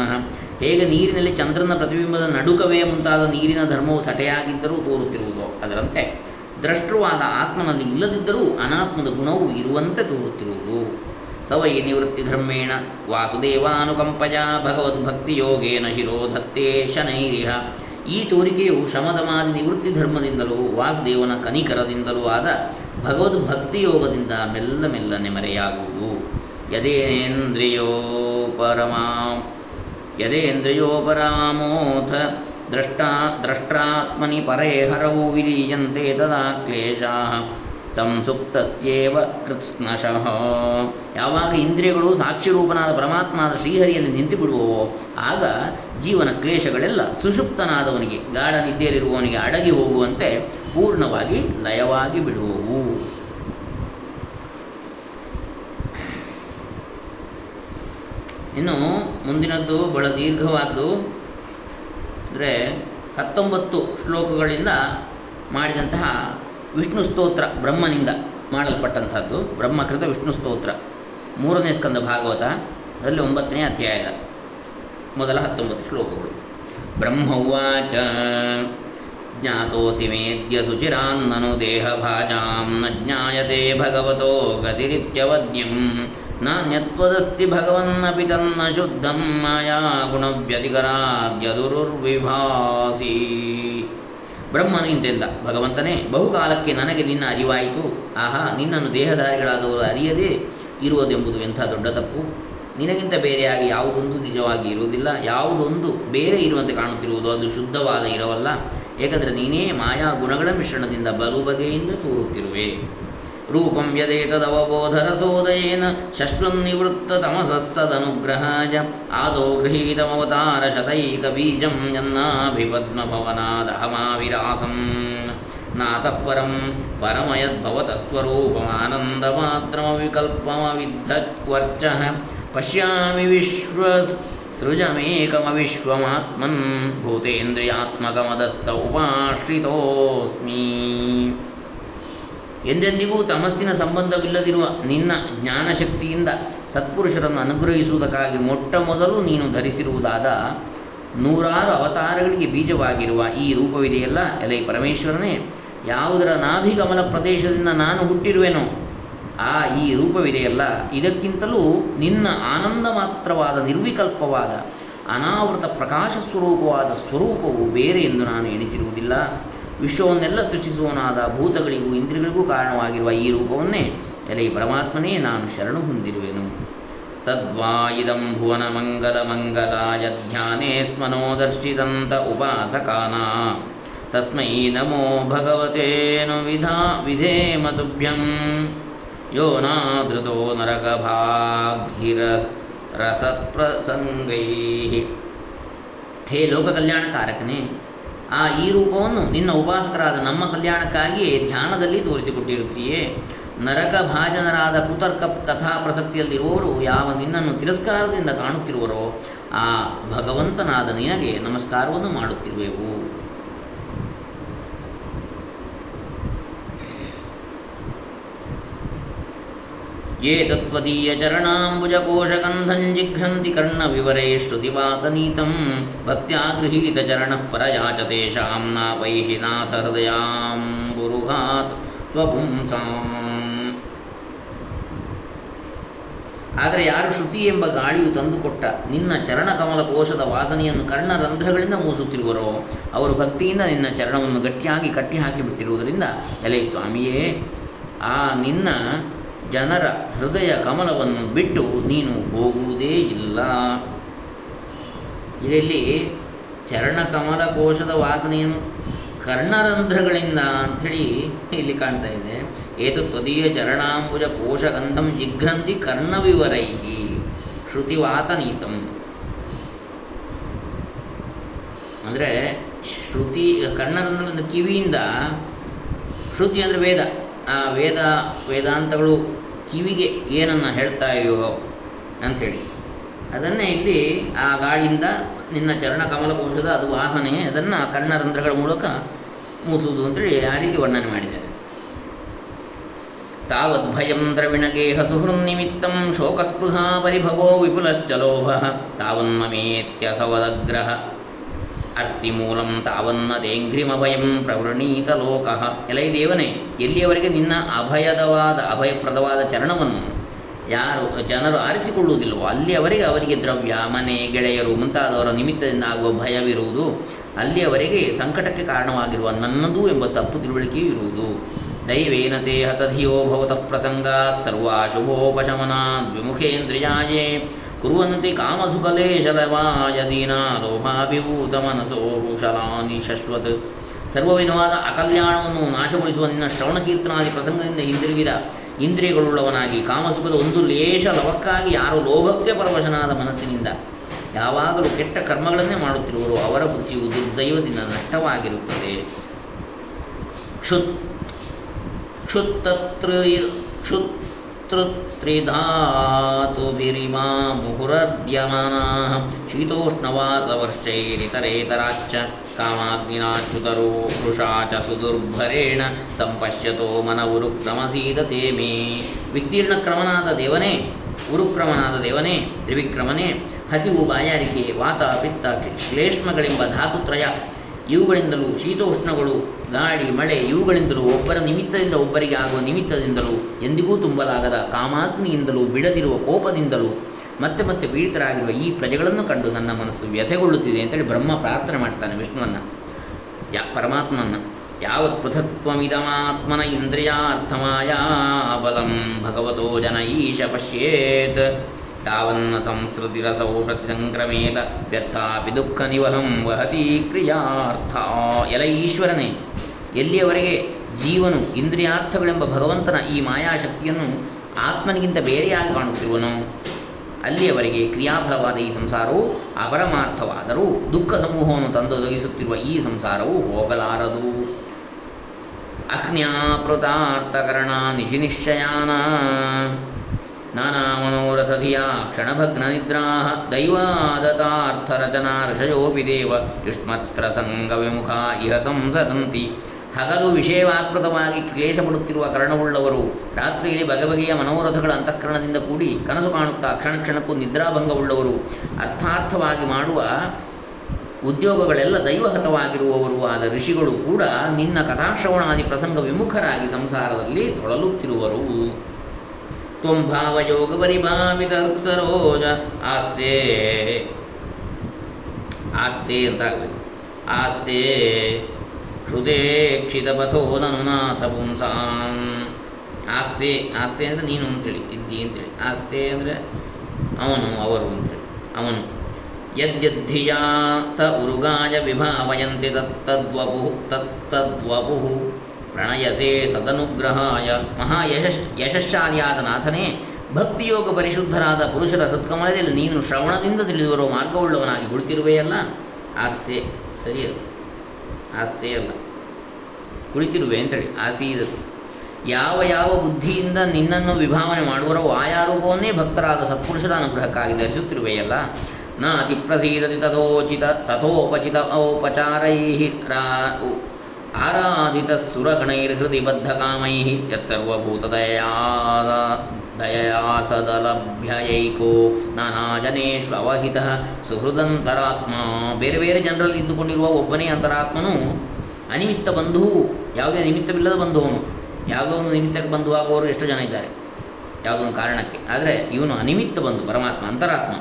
ಹೇಗೆ ನೀರಿನಲ್ಲಿ ಚಂದ್ರನ ಪ್ರತಿಬಿಂಬದ ನಡುಕವೇ ಮುಂತಾದ ನೀರಿನ ಧರ್ಮವು ಸಟೆಯಾಗಿದ್ದರೂ ತೋರುತ್ತಿರುವುದು ಅದರಂತೆ. ದ್ರಷ್ಟುವಾದ ಆತ್ಮನಲ್ಲಿ ಇಲ್ಲದಿದ್ದರೂ ಅನಾತ್ಮದ ಗುಣವು ಇರುವಂತೆ ತೋರುತ್ತಿರುವುದು. ಸವೈ ನಿವೃತ್ತಿಧರ್ಮೇಣ ವಾಸುದೇವಾನುಕಂಪಯ ಭಗವದ್ಭಕ್ತಿಯೋಗೇನ ಶಿರೋಧತ್ತೇ ಶನೈರಿಹ. ಈ ತೋರಿಕೆಯು ಶಮದಮಾದಿ ನಿವೃತ್ತಿ ಧರ್ಮದಿಂದಲೂ ವಾಸುದೇವನ ಕನಿಕರದಿಂದಲೂ ಆದ ಭಗವದ್ಭಕ್ತಿಯೋಗದಿಂದ ಮೆಲ್ಲ ಮೆಲ್ಲನೆ ಮರೆಯಾಗುವುದು. ಯದೇಂದ್ರಿಯೋ ಪರಮಾ, ಯದೇಂದ್ರಿಯೋ ಪರಾಮೋಥ, ದ್ರಷ್ಟಾ, ದ್ರಷ್ಟಾತ್ಮನಿ ಪರೇ ಹರವು ವಿಲೀಯಂತೆ ತದಾ ಕ್ಲೇಶಾ ಸಂಸುಪ್ತಸ್ಯೇವ ಕೃತ್ಸ್ನಶಃ. ಯಾವಾಗ ಇಂದ್ರಿಯಗಳು ಸಾಕ್ಷಿರೂಪನಾದ ಪರಮಾತ್ಮನಾದ ಶ್ರೀಹರಿಯಲ್ಲಿ ನಿಂತು ಬಿಡುವವೋ ಆಗ ಜೀವನ ಕ್ಲೇಶಗಳೆಲ್ಲ ಸುಷುಪ್ತನಾದವನಿಗೆ ಗಾಢ ನಿದ್ದೆಯಲ್ಲಿರುವವನಿಗೆ ಅಡಗಿ ಹೋಗುವಂತೆ ಪೂರ್ಣವಾಗಿ ಲಯವಾಗಿ ಬಿಡುವವು. ಇನ್ನು ಮುಂದಿನದ್ದು ಬಹಳ ದೀರ್ಘವಾದ್ದು. ಅಂದರೆ ಹತ್ತೊಂಬತ್ತು ಶ್ಲೋಕಗಳಿಂದ ಮಾಡಿದಂತಹ ವಿಷ್ಣು ಸ್ತೋತ್ರ ಬ್ರಹ್ಮನಿಂದ ಮಾಡಲ್ಪಟ್ಟಂಥದ್ದು. ಬ್ರಹ್ಮಕೃತ ವಿಷ್ಣು ಸ್ತೋತ್ರ. ಮೂರನೇ ಸ್ಕಂದ ಭಾಗವತ, ಅದರಲ್ಲಿ ಒಂಬತ್ತನೇ ಅಧ್ಯಾಯ ಮೊದಲ ಹತ್ತೊಂಬತ್ತು ಶ್ಲೋಕಗಳು. ಬ್ರಹ್ಮವಾಚ, ಜ್ಞಾತೋಸಿ ಮೇದ್ಯ ದೇಹ ದೇಹಭಾಜಾಂ, ನ ಜ್ಞಾಯತೆ ಭಗವತೋ ಗತಿರಿತ್ಯವದ್ಯಂ ನಾನ್ಯತ್ವದಸ್ತಿ ಭಗವನ್ನಪಿ ತನ್ನ ಶುದ್ಧಂ, ಮಾಯಾ ಗುಣವ್ಯತಿಕರಾದ್ಯದುರ್ವಿಭಾಸಿ ಬ್ರಹ್ಮನು ಇಂತೆಂದ, ಭಗವಂತನೇ, ಬಹುಕಾಲಕ್ಕೆ ನನಗೆ ನಿನ್ನ ಅರಿವಾಯಿತು. ಆಹಾ, ನಿನ್ನನ್ನು ದೇಹಧಾರಿಗಳಾದವರು ಅರಿಯದೇ ಇರುವುದೆಂಬುದು ಎಂಥ ದೊಡ್ಡ ತಪ್ಪು? ನಿನಗಿಂತ ಬೇರೆಯಾಗಿ ಯಾವುದೊಂದು ನಿಜವಾಗಿ ಇರುವುದಿಲ್ಲ. ಯಾವುದೊಂದು ಬೇರೆ ಇರುವಂತೆ ಕಾಣುತ್ತಿರುವುದು ಅದು ಶುದ್ಧವಾದ ಇರವಲ್ಲ. ಏಕೆಂದರೆ ನೀನೇ ಮಾಯಾ ಗುಣಗಳ ಮಿಶ್ರಣದಿಂದ ಬಲು ಬಗೆಯಿಂದ ತೋರುತ್ತಿರುವೆ. रूपं यदेतदवबोधरसोदयेन शश्वन्निवृत्ततमसस्सदनुग्रहाय आदौ गृहीतमवतारशतैकबीजं यन्नाभिपद्मभवनादहमाविरासम् नातः परं परमयद्भवतस्वरूपमानन्दमात्रमविकल्पमविद्धवर्चः पश्यामि विश्वसृजमेकमविश्वमात्मन् भूतेन्द्रियात्मकमदस्त उपाश्रितोऽस्मि। ಎಂದೆಂದಿಗೂ ತಮಸ್ಸಿನ ಸಂಬಂಧವಿಲ್ಲದಿರುವ ನಿನ್ನ ಜ್ಞಾನಶಕ್ತಿಯಿಂದ ಸತ್ಪುರುಷರನ್ನು ಅನುಗ್ರಹಿಸುವುದಕ್ಕಾಗಿ ಮೊಟ್ಟ ಮೊದಲು ನೀನು ಧರಿಸಿರುವುದಾದ ನೂರಾರು ಅವತಾರಗಳಿಗೆ ಬೀಜವಾಗಿರುವ ಈ ರೂಪವಿದೆಯಲ್ಲ? ಎಲೈ ಪರಮೇಶ್ವರನೇ, ಯಾವುದರ ನಾಭಿಗಮನ ಪ್ರದೇಶದಿಂದ ನಾನು ಹುಟ್ಟಿರುವೆನೋ, ಆ ಈ ರೂಪವಿದೆಯಲ್ಲ. ಇದಕ್ಕಿಂತಲೂ ನಿನ್ನ ಆನಂದ ಮಾತ್ರವಾದ ನಿರ್ವಿಕಲ್ಪವಾದ ಅನಾವೃತ ಪ್ರಕಾಶ ಸ್ವರೂಪವಾದ ಸ್ವರೂಪವು ಬೇರೆ ಎಂದು ನಾನು ಎಣಿಸಿರುವುದಿಲ್ಲ. ವಿಶ್ವವನ್ನೆಲ್ಲ ಸೃಷ್ಟಿಸುವನಾದ ಭೂತಗಳಿಗೂ ಇಂದ್ರಿಗಳಿಗೂ ಕಾರಣವಾಗಿರುವ ಈ ರೂಪವನ್ನೇ ಎಲೆ ಪರಮಾತ್ಮನೇ ನಾನು ಶರಣು ಹೊಂದಿರುವೆನು. ತದ್ವಾಯಿದಂ ಇದಂ ಭುವನ ಮಂಗಲ ಮಂಗಲಾಯ ಧ್ಯಾನೇ ಸ್ಮನೋದರ್ಶಿದಂತ ಉಪಾಸಕಾನ. ತಸ್ಮೈ ನಮೋ ಭಗವತೇನು ವಿಧಾ ವಿಧೇಮ ತುಭ್ಯಂ ಯೋ ನಾದೃತೋ ನರಕಭಾಗಿರ ರಸತ್ಪ್ರಸಂಗೈ ಹೇ ಲೋಕ ಕಲ್ಯಾಣಕಾರಕನೇ ಆ ಈ ರೂಪವನ್ನು ನಿನ್ನ ಉಪಾಸಕರಾದ ನಮ್ಮ ಕಲ್ಯಾಣಕ್ಕಾಗಿ ಧ್ಯಾನದಲ್ಲಿ ತೋರಿಸಿಕೊಟ್ಟಿರುತ್ತೀಯೇ. ನರಕ ಭಾಜನರಾದ ಕುತರ್ಕ ಕಥಾ ಪ್ರಸಕ್ತಿಯಲ್ಲಿರುವವರು ಯಾವ ನಿನ್ನನ್ನು ತಿರಸ್ಕಾರದಿಂದ ಕಾಣುತ್ತಿರುವರೋ ಆ ಭಗವಂತನಾದ ನಿನಗೆ ನಮಸ್ಕಾರವನ್ನು ಮಾಡುತ್ತಿರುವೆವು. ये तत्त्वदीयचरणाम्बुजकोशगन्धं जिघ्रन्ति कर्णविवरे श्रुतिवातनीतं भक्त्या गृहीतचरणः परया च तेषां नापैषि नाथ हृदयाम्बुरुहात् ಸ್ವಪುಂಸಾಂ ಆದರೆ ಯಾರು ಶ್ರುತಿ ಎಂಬ ಗಾಳಿಯು ತಂದುಕೊಟ್ಟ ನಿನ್ನ ಚರಣಕಮಲ ಕೋಶದ ವಾಸನೆಯನ್ನು ಕರ್ಣರಂಧ್ರಗಳಿಂದ ಮೂಸುತ್ತಿರುವರೋ ಅವರು ಭಕ್ತಿಯಿಂದ ನಿನ್ನ ಚರಣವನ್ನು ಗಟ್ಟಿಯಾಗಿ ಕಟ್ಟಿ ಹಾಕಿಬಿಟ್ಟಿರುವುದರಿಂದ ಎಲೆ ಸ್ವಾಮಿಯೇ ಆ ನಿನ್ನ ಜನರ ಹೃದಯ ಕಮಲವನ್ನು ಬಿಟ್ಟು ನೀನು ಹೋಗುವುದೇ ಇಲ್ಲ. ಇದರಲ್ಲಿ ಚರಣಕಮಲ ಕೋಶದ ವಾಸನೆಯನ್ನು ಕರ್ಣರಂಧ್ರಗಳಿಂದ ಅಂಥೇಳಿ ಇಲ್ಲಿ ಕಾಣ್ತಾ ಇದೆ. ಏತು ತ್ವದೀಯ ಚರಣಾಂಬುಜ ಕೋಶಗಂಧಂ ಜಿಘ್ರಂತಿ ಕರ್ಣವಿವರೈ ಶ್ರುತಿವಾತನೀತಂ. ಅಂದರೆ ಶ್ರುತಿ ಕರ್ಣರಂಧ್ರಗಳಿಂದ ಕಿವಿಯಿಂದ ಶ್ರುತಿ ಅಂದರೆ ವೇದ. ಆ ವೇದ, ವೇದಾಂತಗಳು ಕಿವಿಗೆ ಏನನ್ನು ಹೇಳ್ತಾ ಇವೋ ಅಂಥೇಳಿ. ಅದನ್ನೇ ಇಲ್ಲಿ ಆ ಗಾಳಿಯಿಂದ ನಿನ್ನ ಚರಣ ಕಮಲಕೋಶದ ಅದು ವಾಸನೆ, ಅದನ್ನು ಕರ್ಣರಂಧ್ರಗಳ ಮೂಲಕ ಮೂಸುವುದು ಅಂತೇಳಿ ಆ ರೀತಿ ವರ್ಣನೆ ಮಾಡಿದ್ದಾರೆ. ತಾವದ್ಭಯಂ ದ್ರವಿಣಗೇಹ ಸುಹೃನ್ನಿಮಿತ್ತಂ ಶೋಕಸ್ಪೃಹಾ ಪರಿಭವೋ ವಿಪುಲಶ್ಚಲೋಭ ತಾವನ್ಮಮೇತ್ಯ ಸವದಗ್ರಹ. ಅರ್ತಿಮೂಲಂ ತಾವನ್ನದೇಂಘ್ರಿಮಭಯಂ ಪ್ರವೃಣೀತ ಲೋಕ ಎಲೈ ದೇವನೇ, ಎಲ್ಲಿಯವರೆಗೆ ನಿನ್ನ ಅಭಯದವಾದ, ಅಭಯಪ್ರದವಾದ ಚರಣವನ್ನು ಯಾರು, ಜನರು ಆರಿಸಿಕೊಳ್ಳುವುದಿಲ್ಲವೋ, ಅಲ್ಲಿಯವರೆಗೆ ಅವರಿಗೆ ದ್ರವ್ಯ, ಮನೆ, ಗೆಳೆಯರು ಮುಂತಾದವರ ನಿಮಿತ್ತದಿಂದ ಆಗುವ ಭಯವಿರುವುದು, ಅಲ್ಲಿಯವರೆಗೆ ಸಂಕಟಕ್ಕೆ ಕಾರಣವಾಗಿರುವ ನನ್ನದು ಎಂಬ ತಪ್ಪು ತಿಳುವಳಿಕೆಯೂ ಇರುವುದು. ದೈವೇನ ತೇ ಹತಧಿಯೋ ಭವತಃ ಪ್ರಸಂಗಾತ್, ಸರ್ವಾಶುಭೋಪಶಮನಾತ್, ವಿಮುಖೇಂದ್ರಿಯಾಯೇ. ಲೋಭಾಭಿಭೂತ ಮನಸೋ ಕುಶಲಾನಿ ಶಶ್ವತ್ ಸರ್ವವಿಧವಾದ ಅಕಲ್ಯಾಣವನ್ನು ನಾಶಗೊಳಿಸುವ ನಿನ್ನ ಶ್ರವಣ ಕೀರ್ತನಾದಿ ಪ್ರಸಂಗದಿಂದ ಹಿಂದಿರುಗಿದ ಇಂದ್ರಿಯಗಳುಳ್ಳವನಾಗಿ ಕಾಮಸುಖದ ಒಂದು ಲೇಷ ಲವಕ್ಕಾಗಿ ಯಾರು ಲೋಭಕ್ಕೆ ಪರವಶನಾದ ಮನಸ್ಸಿನಿಂದ ಯಾವಾಗಲೂ ಕೆಟ್ಟ ಕರ್ಮಗಳನ್ನೇ ಮಾಡುತ್ತಿರುವರು ಅವರ ಬುದ್ಧಿಯು ದುರ್ದೈವದಿಂದ ನಷ್ಟವಾಗಿರುತ್ತದೆ. ಕ್ಷುತ್ ಕ್ಷುತ್ತತ್ರ ಕ್ಷುತ್ರಿಧಾತುಭಿರಿಮಾ ಮುಹುರದ್ಯಮಾನಾಃ ಶೀತೋಷ್ಣವಾತವರ್ಷೈರಿತರೇತರಾಚ್ಚ ಕಾಮಾಗ್ನಿನಾಚ್ಯುತರೋ ವೃಷಾ ಚ ಸುದುರ್ಭರೇಣ ಸಂಪಶ್ಯತೋ ಮನ ಉರುಕ್ರಮಸೀದತೆ ಮೇ ವಿಸ್ತೀರ್ಣ ಕ್ರಮನಾದ ದೇವನೇ ಉರುಕ್ರಮನಾದ ದೇವನೇ ತ್ರಿವಿಕ್ರಮನೇ ಹಸಿವು ಬಾಯಾರಿಕೆ ವಾತ ಪಿತ್ತ ಕ್ಲೇಷ್ಮಗಳೆಂಬ ಧಾತುತ್ರಯ ಇವುಗಳಿಂದಲೂ ಶೀತೋಷ್ಣಗಳು, ಗಾಳಿ, ಮಳೆ, ಇವುಗಳಿಂದಲೂ ಒಬ್ಬರ ನಿಮಿತ್ತದಿಂದ ಒಬ್ಬರಿಗೆ ಆಗುವ ನಿಮಿತ್ತದಿಂದಲೂ ಎಂದಿಗೂ ತುಂಬಲಾಗದ ಕಾಮಾಗ್ನಿಯಿಂದಲೂ ಬಿಡದಿರುವ ಕೋಪದಿಂದಲೂ ಮತ್ತೆ ಮತ್ತೆ ಪೀಡಿತರಾಗಿರುವ ಈ ಪ್ರಜೆಗಳನ್ನು ಕಂಡು ನನ್ನ ಮನಸ್ಸು ವ್ಯಥೆಗೊಳ್ಳುತ್ತಿದೆ ಅಂತೇಳಿ ಬ್ರಹ್ಮ ಪ್ರಾರ್ಥನೆ ಮಾಡ್ತಾನೆ ವಿಷ್ಣುವನ್ನು. ಯಾ, ಪರಮಾತ್ಮನನ್ನು. ಯಾವತ್ ಪೃಥಕ್ವಮಿದಮಾತ್ಮನ ಇಂದ್ರಿಯಾರ್ಥಮಾಯಾ ಬಲಂ ಭಗವತೋ ಜನ ಈಶ ಪಶ್ಯೇತ್. ತಾವನ್ನ ಸಂಸ್ಕೃತಿರಸೌ ಪ್ರತಿಸಂಕ್ರಮೇತ ವ್ಯರ್ಥಾಪಿ ದುಃಖ ನಿವಹಂ ವಹತಿ ಕ್ರಿಯಾರ್ಥ ಎಲ ಈಶ್ವರನೇ ಎಲ್ಲಿಯವರೆಗೆ ಜೀವನು ಇಂದ್ರಿಯಾರ್ಥಗಳೆಂಬ ಭಗವಂತನ ಈ ಮಾಯಾಶಕ್ತಿಯನ್ನು ಆತ್ಮನಿಗಿಂತ ಬೇರೆಯಾಗಿ ಕಾಣುತ್ತಿರುವನು? ಅಲ್ಲಿಯವರೆಗೆ ಕ್ರಿಯಾಫಲವಾದ ಈ ಸಂಸಾರವು ಅಪರಮಾರ್ಥವಾದರೂ ದುಃಖ ಸಮೂಹವನ್ನು ತಂದೊದಗಿಸುತ್ತಿರುವ ಈ ಸಂಸಾರವು ಹೋಗಲಾರದು. ಅಜ್ಞಾಪೃತಾರ್ಥಕರಣ ನಿಶಿನಿಶ್ಚಯಾನ ಮನೋರಥಧಿಯ ಕ್ಷಣಭಗ್ನ ನಿದ್ರಾ ದೈವಾದತಾರ್ಥರಚನಾ ಋಷಯೋಪಿ ದೇವ ಯುಷ್ಮತ್ರ ಸಂಗ ವಿಮುಖ ಇಹ ಸಂಸದಂತಿ ಹಗಲು ವಿಷಯವಾಕೃತವಾಗಿ ಕ್ಲೇಶಪಡುತ್ತಿರುವ ಕರ್ಣವುಳ್ಳವರು ರಾತ್ರಿಯಲ್ಲಿ ಬಗೆ ಬಗೆಯ ಮನೋರಥಗಳ ಅಂತಃಕರಣದಿಂದ ಕೂಡಿ ಕನಸು ಕಾಣುತ್ತಾ ಕ್ಷಣ ಕ್ಷಣಕ್ಕೂ ನಿದ್ರಾಭಂಗವುಳ್ಳವರು ಅರ್ಥಾರ್ಥವಾಗಿ ಮಾಡುವ ಉದ್ಯೋಗಗಳೆಲ್ಲ ದೈವಹತವಾಗಿರುವವರು ಆದ ಋಷಿಗಳು ಕೂಡ ನಿನ್ನ ಕಥಾಶ್ರವಣಾದಿ ಪ್ರಸಂಗ ವಿಮುಖರಾಗಿ ಸಂಸಾರದಲ್ಲಿ ತೊಳಲುತ್ತಿರುವರು. ತ್ವಂ ಭಾವಯೋಗ ಪರಿಭಾವಿತಸರೋಜ ಆಸ್ತೆ ಆಸ್ತೆ ಅಂತ ಆಗಬೇಕು ಆಸ್ತೆ ಹೃದಯೇಕ್ಷಿತಪಥೋ ನನುನಾಥ ಪುಂಸಾಂ ಆಸ್ತೆ ಆಸ್ತೆ ಅಂದರೆ ನೀನು ಅಂತೇಳಿ ಇದ್ದಿ ಅಂತೇಳಿ ಆಸ್ತೆ ಅಂದರೆ ಅವನು, ಅವರು ಅಂತೇಳಿ ಅವನು. ಯದ್ಯದ್ಧಿಯಾತ ಉರುಗಾಯ ವಿಭಾವಯಂತಿ ತತ್ತದ್ವಪು ತತ್ತದ್ವಪು. ಪ್ರಣಯಸೆ ಸದನುಗ್ರಹಾಯ ಮಹಾಯಶಸ್ ಯಶಸ್ಸಾಲಿಯಾದ ನಾಥನೇ ಭಕ್ತಿಯೋಗ ಪರಿಶುದ್ಧರಾದ ಪುರುಷರ ಹೃತ್ಕಮಲದಲ್ಲಿ ನೀನು ಶ್ರವಣದಿಂದ ತಿಳಿದು ಬರುವ ಮಾರ್ಗವುಳ್ಳವನಾಗಿ ಕುಳಿತಿರುವೆಯಲ್ಲ? ಸರಿ ಸರಿಯದು. ಆಸ್ತೆ ಅಲ್ಲ. ಕುಳಿತಿರುವೆ ಅಂತೇಳಿ, ಆಸೀದತಿ. ಯಾವ ಯಾವ ಬುದ್ಧಿಯಿಂದ ನಿನ್ನನ್ನು ವಿಭಾವನೆ ಮಾಡುವರೋ ಆಯಾ ರೂಪವನ್ನೇ ಭಕ್ತರಾದ ಸತ್ಪುರುಷರ ಅನುಗ್ರಹಕ್ಕಾಗಿ ಧರಿಸುತ್ತಿರುವೆಯಲ್ಲ? ನ ಅತಿಪ್ರಸೀದತಿ ತಥೋಚಿತ, ತಥೋಪಚಿತ ಔಪಚಾರೈ ರಾ ಆರಾಧಿತ ಸುರಗಣೈರ್ಹೃದಿ ಬದ್ಧಕಾಮೈ ಯತ್ಸರ್ವಭೂತದಯಾ ದಯಾ ಸದಲಭ್ಯಯೈಕೋ ನಾನಾ ಜನೇಶು ಅವಹಿತ ಸುಹೃದಂತರಾತ್ಮ. ಬೇರೆ ಬೇರೆ ಜನರಲ್ಲಿ ಇದ್ದುಕೊಂಡಿರುವ ಒಬ್ಬನೇ ಅಂತರಾತ್ಮನು ಅನಿಮಿತ್ತ ಬಂಧು ಯಾವುದೇ ನಿಮಿತ್ತವಿಲ್ಲದ ಬಂಧುವನು. ಯಾವುದೋ ಒಂದು ನಿಮಿತ್ತಕ್ಕೆ ಬಂಧುವಾಗುವವರು ಎಷ್ಟು ಜನ ಇದ್ದಾರೆ, ಯಾವುದೋ ಒಂದು ಕಾರಣಕ್ಕೆ. ಆದರೆ ಇವನು ಅನಿಮಿತ್ತ ಬಂಧು, ಪರಮಾತ್ಮ ಅಂತರಾತ್ಮ.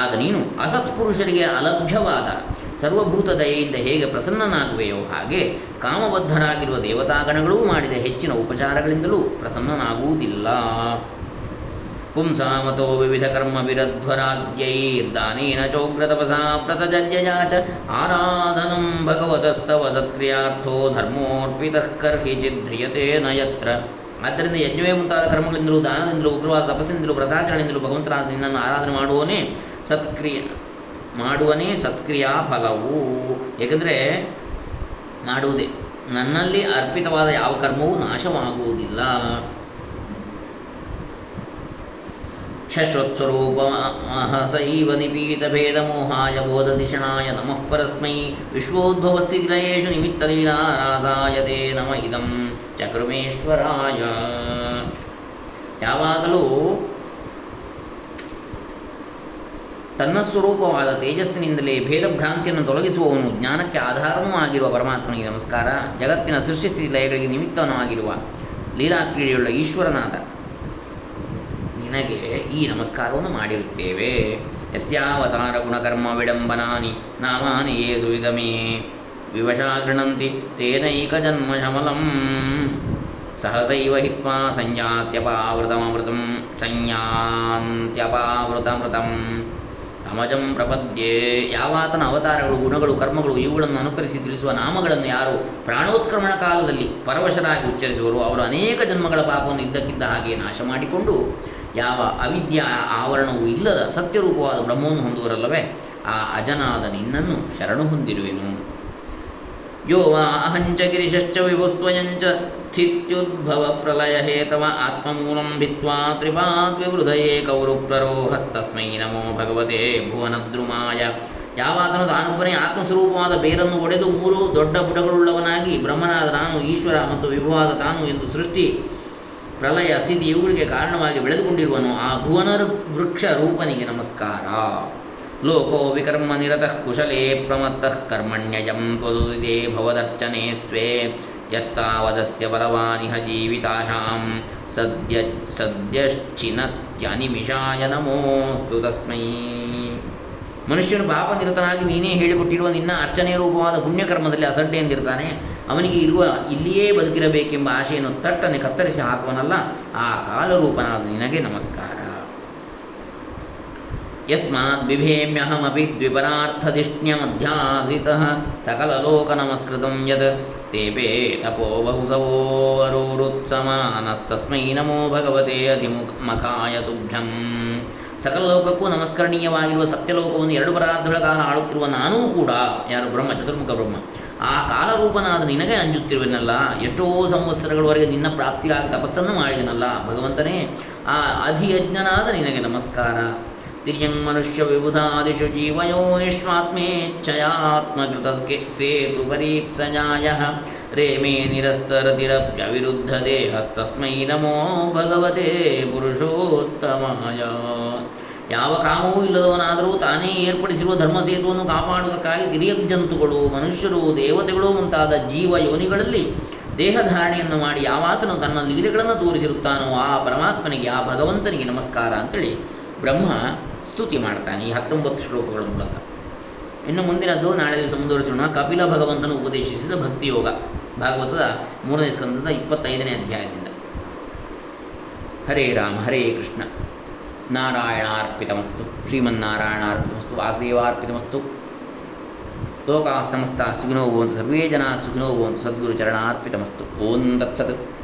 ಆಗ ನೀನು ಅಸತ್ಪುರುಷರಿಗೆ ಅಲಭ್ಯವಾದ ಸರ್ವಭೂತ ದಯೆಯಿಂದ ಹೇಗೆ ಪ್ರಸನ್ನನಾಗುವೆಯೋ ಹಾಗೆ ಕಾಮಬದ್ಧರಾಗಿರುವ ದೇವತಾಗಣಗಳೂ ಮಾಡಿದ ಹೆಚ್ಚಿನ ಉಪಚಾರಗಳಿಂದಲೂ ಪ್ರಸನ್ನನಾಗುವುದಿಲ್ಲ. ಪುಂಸಾಮತೋ ವಿವಿಧ ಕರ್ಮ ವಿರಧ್ವರಾಜ್ಯೈರ್ದಾನೇನ ಚೋಗ್ರತಪಸಾ ಪ್ರತಜರ್ಯಯಾ ಚ ಆರಾಧನಂ ಭಗವತಸ್ತವ ಸತ್ಕ್ರಿಯಾರ್ಥೋ ಧರ್ಮೋರ್ಪಿತಃ ಕರ್ಹಿಚಿದ್ರಿಯತೆ ನಯತ್ರ ಯತ್ರ. ಆದ್ದರಿಂದ ಯಜ್ಞವೇ ಮುಂತಾದ ಕರ್ಮಗಳಿಂದಲೂ ದಾನದಿಂದಲೂ ಉಗ್ರವಾದ ತಪಸ್ಸಿನಿಂದಲೂ ವ್ರತಾಚರಣೆಯಿಂದಲೂ ಭಗವಂತನಾದ ನಿನ್ನನ್ನು ಆರಾಧನೆ ಮಾಡುವವನೇ ಸತ್ಕ್ರಿಯ ಮಾಡುವನೇ ಸತ್ಕ್ರಿಯಾ ಫಲವು. ಏಕೆಂದರೆ ಮಾಡುವುದೇ. ನನ್ನಲ್ಲಿ ಅರ್ಪಿತವಾದ ಯಾವ ಕರ್ಮವೂ ನಾಶವಾಗುವುದಿಲ್ಲ. ಶಶ್ವತ್ಸ್ವರೂಪಮಹಸೈವ ನಿಪೀತಭೇದಮೋಹಾಯ ಬೋಧದಿಶಣಾಯ ನಮಃ ಪರಸ್ಮೈ. ವಿಶ್ವೋದ್ಭವಸ್ಥಿತಿಲಯೇಷು ನಿಮಿತ್ತಲೀಲಾರಾಸಾಯತೆ ನಮ ಇದಂ ಚಕ್ರಮೇಶ್ವರಾಯ. ಯಾವಾಗಲೂ ತನ್ನ ಸ್ವರೂಪವಾದ ತೇಜಸ್ಸಿನಿಂದಲೇ ಭೇದಭ್ರಾಂತಿಯನ್ನು ತೊಲಗಿಸುವವನು ಜ್ಞಾನಕ್ಕೆ ಆಧಾರವೂ ಆಗಿರುವ ಪರಮಾತ್ಮನಿಗೆ ನಮಸ್ಕಾರ. ಜಗತ್ತಿನ ಸೃಷ್ಟಿಸ್ಥಿತಿ ಲಯಗಳಿಗೆ ನಿಮಿತ್ತವೂ ಆಗಿರುವ ಲೀಲಾಕ್ರೀಡೆಯುಳ್ಳ ಈಶ್ವರನಾದ ನಿನಗೆ ಈ ನಮಸ್ಕಾರವನ್ನು ಮಾಡಿರುತ್ತೇವೆ. ಯಸ್ಯಾವತಾರ ಗುಣಕರ್ಮ ವಿಡಂಬನಾನಿ ನಾಮಾನಿ ಯೇ ಸುವಿಗಮೇ ವಿವಶಾ ಗೃಣಂತಿ ತೇನೈಕ ಜನ್ಮ ಶಮಲಂ. ಸಹಸೈವ ಹಿತ್ವಾ ಸಂಜಾತ್ಯಪಾವೃತಮೃತಂ ಸಂಯಾತ್ಯಪಾವೃತಮೃತಂ ಅಮಜಂ ಪ್ರಪದ್ಯೆ. ಯಾವಾತನ ಅವತಾರಗಳು, ಗುಣಗಳು, ಕರ್ಮಗಳು ಇವುಗಳನ್ನು ಅನುಕರಿಸಿ ತಿಳಿಸುವ ನಾಮಗಳನ್ನು ಯಾರು ಪ್ರಾಣೋತ್ಕ್ರಮಣ ಕಾಲದಲ್ಲಿ ಪರವಶರಾಗಿ ಉಚ್ಚರಿಸುವರು. ಅವರು ಅನೇಕ ಜನ್ಮಗಳ ಪಾಪವನ್ನು ಇದ್ದಕ್ಕಿದ್ದ ಹಾಗೆ ನಾಶ ಮಾಡಿಕೊಂಡು ಯಾವ ಅವಿದ್ಯಾ ಆವರಣವೂ ಇಲ್ಲದ ಸತ್ಯರೂಪವಾದ ಬ್ರಹ್ಮವನ್ನು ಹೊಂದುವರಲ್ಲವೇ, ಆ ಅಜನಾದ ನಿನ್ನನ್ನು ಶರಣು ಹೊಂದಿರುವೆನು. ಯೋ ವಾ ಅಹಂಚ ಗಿರಿಶಶ್ಚ ವಿಭುಸ್ವಯಂಚ ಸ್ಥಿತ್ಯುದ್ಭವ ಪ್ರಲಯ ಹೇತವ ಆತ್ಮಮೂಲಂ ಭಿತ್ವಾ ಗೌರೋ ಪ್ರರೋಹಸ್ತಸ್ಮೈ ನಮೋ ಭಗವತೆ ಭುವನದ್ರುಮಾಯ ಯಾವಾತನು ತಾನೊಬ್ಬನೇ ಆತ್ಮಸ್ವರೂಪವಾದ ಬೇರನ್ನು ಒಡೆದು ಮೂರು ದೊಡ್ಡ ಬುಡಗಳುಳ್ಳವನಾಗಿ ಬ್ರಹ್ಮನಾದ ನಾನು ಈಶ್ವರ ಮತ್ತು ವಿಭುವಾದ ತಾನು ಎಂದು ಸೃಷ್ಟಿ ಪ್ರಲಯ ಸ್ಥಿತಿ ಇವುಗಳಿಗೆ ಕಾರಣವಾಗಿ ಬೆಳೆದುಕೊಂಡಿರುವನು. ಆ ಭುವನ ವೃಕ್ಷ ರೂಪನಿಗೆ ನಮಸ್ಕಾರ. ಲೋಕೋ ವಿಕರ್ಮ ನಿರತಃ ಕುಶಲೇ ಪ್ರಮತ್ತಃ ಕರ್ಮಣ್ಯಜಂ ತ್ವದುದಿತೆ ಭವದರ್ಚನೆ ಸ್ವೇ ಯಸ್ತಾವದಸ್ಯ ಬಲವಾನಿಹ ಜೀವಿತಾಶಾಂ ಸದ್ಯ ಸದ್ಯಶ್ಚಿನತ್ಯನಿಮಿಷಾಯ ನಮೋಸ್ತು ತಸ್ಮೈ ಮನುಷ್ಯನು ಪಾಪ ನಿರತನಾಗಿ ನೀನೇ ಹೇಳಿಕೊಟ್ಟಿರುವ ನಿನ್ನ ಅರ್ಚನೆ ರೂಪವಾದ ಪುಣ್ಯಕರ್ಮದಲ್ಲಿ ಅಸಡ್ಡೆ ಎಂದಿರ್ತಾನೆ ಅವನಿಗೆ ಇರುವ ಇಲ್ಲಿಯೇ ಬದುಕಿರಬೇಕೆಂಬ ಆಶೆಯನ್ನು ತಟ್ಟನೆ ಕತ್ತರಿಸಿ ಹಾಕುವನಲ್ಲ, ಆ ಕಾಲರೂಪನಾದ ನಿನಗೆ ನಮಸ್ಕಾರ. ಯಸ್ಮಾತ್ ಬಿಭೇಮ್ಯಹಮಪಿ ಸಕಲಲೋಕ ನಮಸ್ಕೃತಂ ಯತ್ ತೇಪೇ ತಪೋ ಬಹುಸವೋವರೋರುತ್ಸಮಾನಸ್ತಸ್ಮೈ ನಮೋ ಭಗವತೆ ಅಧಿಮುಖಮಖಾಯ ತುಭ್ಯಂ ಸಕಲ ಲೋಕಕ್ಕೂ ನಮಸ್ಕರಣೀಯವಾಗಿರುವ ಸತ್ಯಲೋಕವನ್ನು ಎರಡು ಪರಾರ್ಧಗಳ ಕಾಲ ಆಳುತ್ತಿರುವ ನಾನೂ ಕೂಡ ಯಾರು ಬ್ರಹ್ಮ, ಚತುರ್ಮುಖ ಬ್ರಹ್ಮ, ಆ ಕಾಲರೂಪನಾದ ನಿನಗೆ ಅಂಜುತ್ತಿರುವೆನಲ್ಲ, ಎಷ್ಟೋ ಸಂವತ್ಸರಗಳವರೆಗೆ ನಿನ್ನ ಪ್ರಾಪ್ತಿಗಾಗಿ ತಪಸ್ಸನ್ನು ಮಾಡಿದನಲ್ಲ ಭಗವಂತನೇ, ಆ ಅಧಿಯಜ್ಞನಾದ ನಿನಗೆ ನಮಸ್ಕಾರ. ತಿರ್ಯಂಗ್ ಮನುಷ್ಯ ವಿಬುಧಾದಿಷು ಜೀವಯೋನಿಷ್ವಾತ್ಮೇಚ್ಛಯಾತ್ಮಕೃತ ಸೇತು ಪರೀಪ್ಸಜಾಯ ರೇಮೇ ನಿರಸ್ತರತಿರಪ್ಯವಿರುದ್ಧ ದೇಹಸ್ತಸ್ಮೈ ನಮೋ ಭಗವತೆ ಪುರುಷೋತ್ತಮಾಯ ಯಾವ ಕಾಮವೂ ಇಲ್ಲದವನಾದರೂ ತಾನೇ ಏರ್ಪಡಿಸಿರುವ ಧರ್ಮಸೇತುವನ್ನು ಕಾಪಾಡುವುದಕ್ಕಾಗಿ ತಿರಿಯ ಜಂತುಗಳು ಮನುಷ್ಯರು ದೇವತೆಗಳು ಮುಂತಾದ ಜೀವ ಯೋನಿಗಳಲ್ಲಿ ದೇಹಧಾರಣೆಯನ್ನು ಮಾಡಿ ಯಾವಾತನು ತನ್ನ ಲೀಲೆಗಳನ್ನು ತೋರಿಸಿರುತ್ತಾನೋ ಆ ಪರಮಾತ್ಮನಿಗೆ ಆ ಭಗವಂತನಿಗೆ ನಮಸ್ಕಾರ ಅಂತೇಳಿ ಬ್ರಹ್ಮ ಸ್ತುತಿ ಮಾಡ್ತಾನೆ ಈ ಹತ್ತೊಂಬತ್ತು ಶ್ಲೋಕಗಳ ಮೂಲಕ. ಇನ್ನು ಮುಂದಿನದ್ದು, ನಾಳೆ ದಿವಸ ಮುಂದುವರಿಸೋಣ. ಕಪಿಲ ಭಗವಂತನು ಉಪದೇಶಿಸಿದ ಭಕ್ತಿಯೋಗ. ಭಾಗವತದ ಮೂರನೇ ಸ್ಕಂದದ ಇಪ್ಪತ್ತೈದನೇ ಅಧ್ಯಾಯದಿಂದ. ಹರೇ ರಾಮ, ಹರೇ ಕೃಷ್ಣ. ನಾರಾಯಣಾರ್ಪಿತಮಸ್ತು. ಶ್ರೀಮನ್ನಾರಾಯಣಾರ್ಪಿತಮಸ್ತು. ವಾಸುದೇವಾರ್ಪಿತಮಸ್ತು. ಲೋಕಾಸ್ತಮಸ್ತ ಸುಖಿನೋ ಭವಂತು. ಸರ್ವೇ ಜನ ಸುಖಿನೋ ಭವಂತು. ಸದ್ಗುರು ಚರಣಾರ್ಪಿತಮಸ್ತು ಓಂ ತತ್ಸತ್.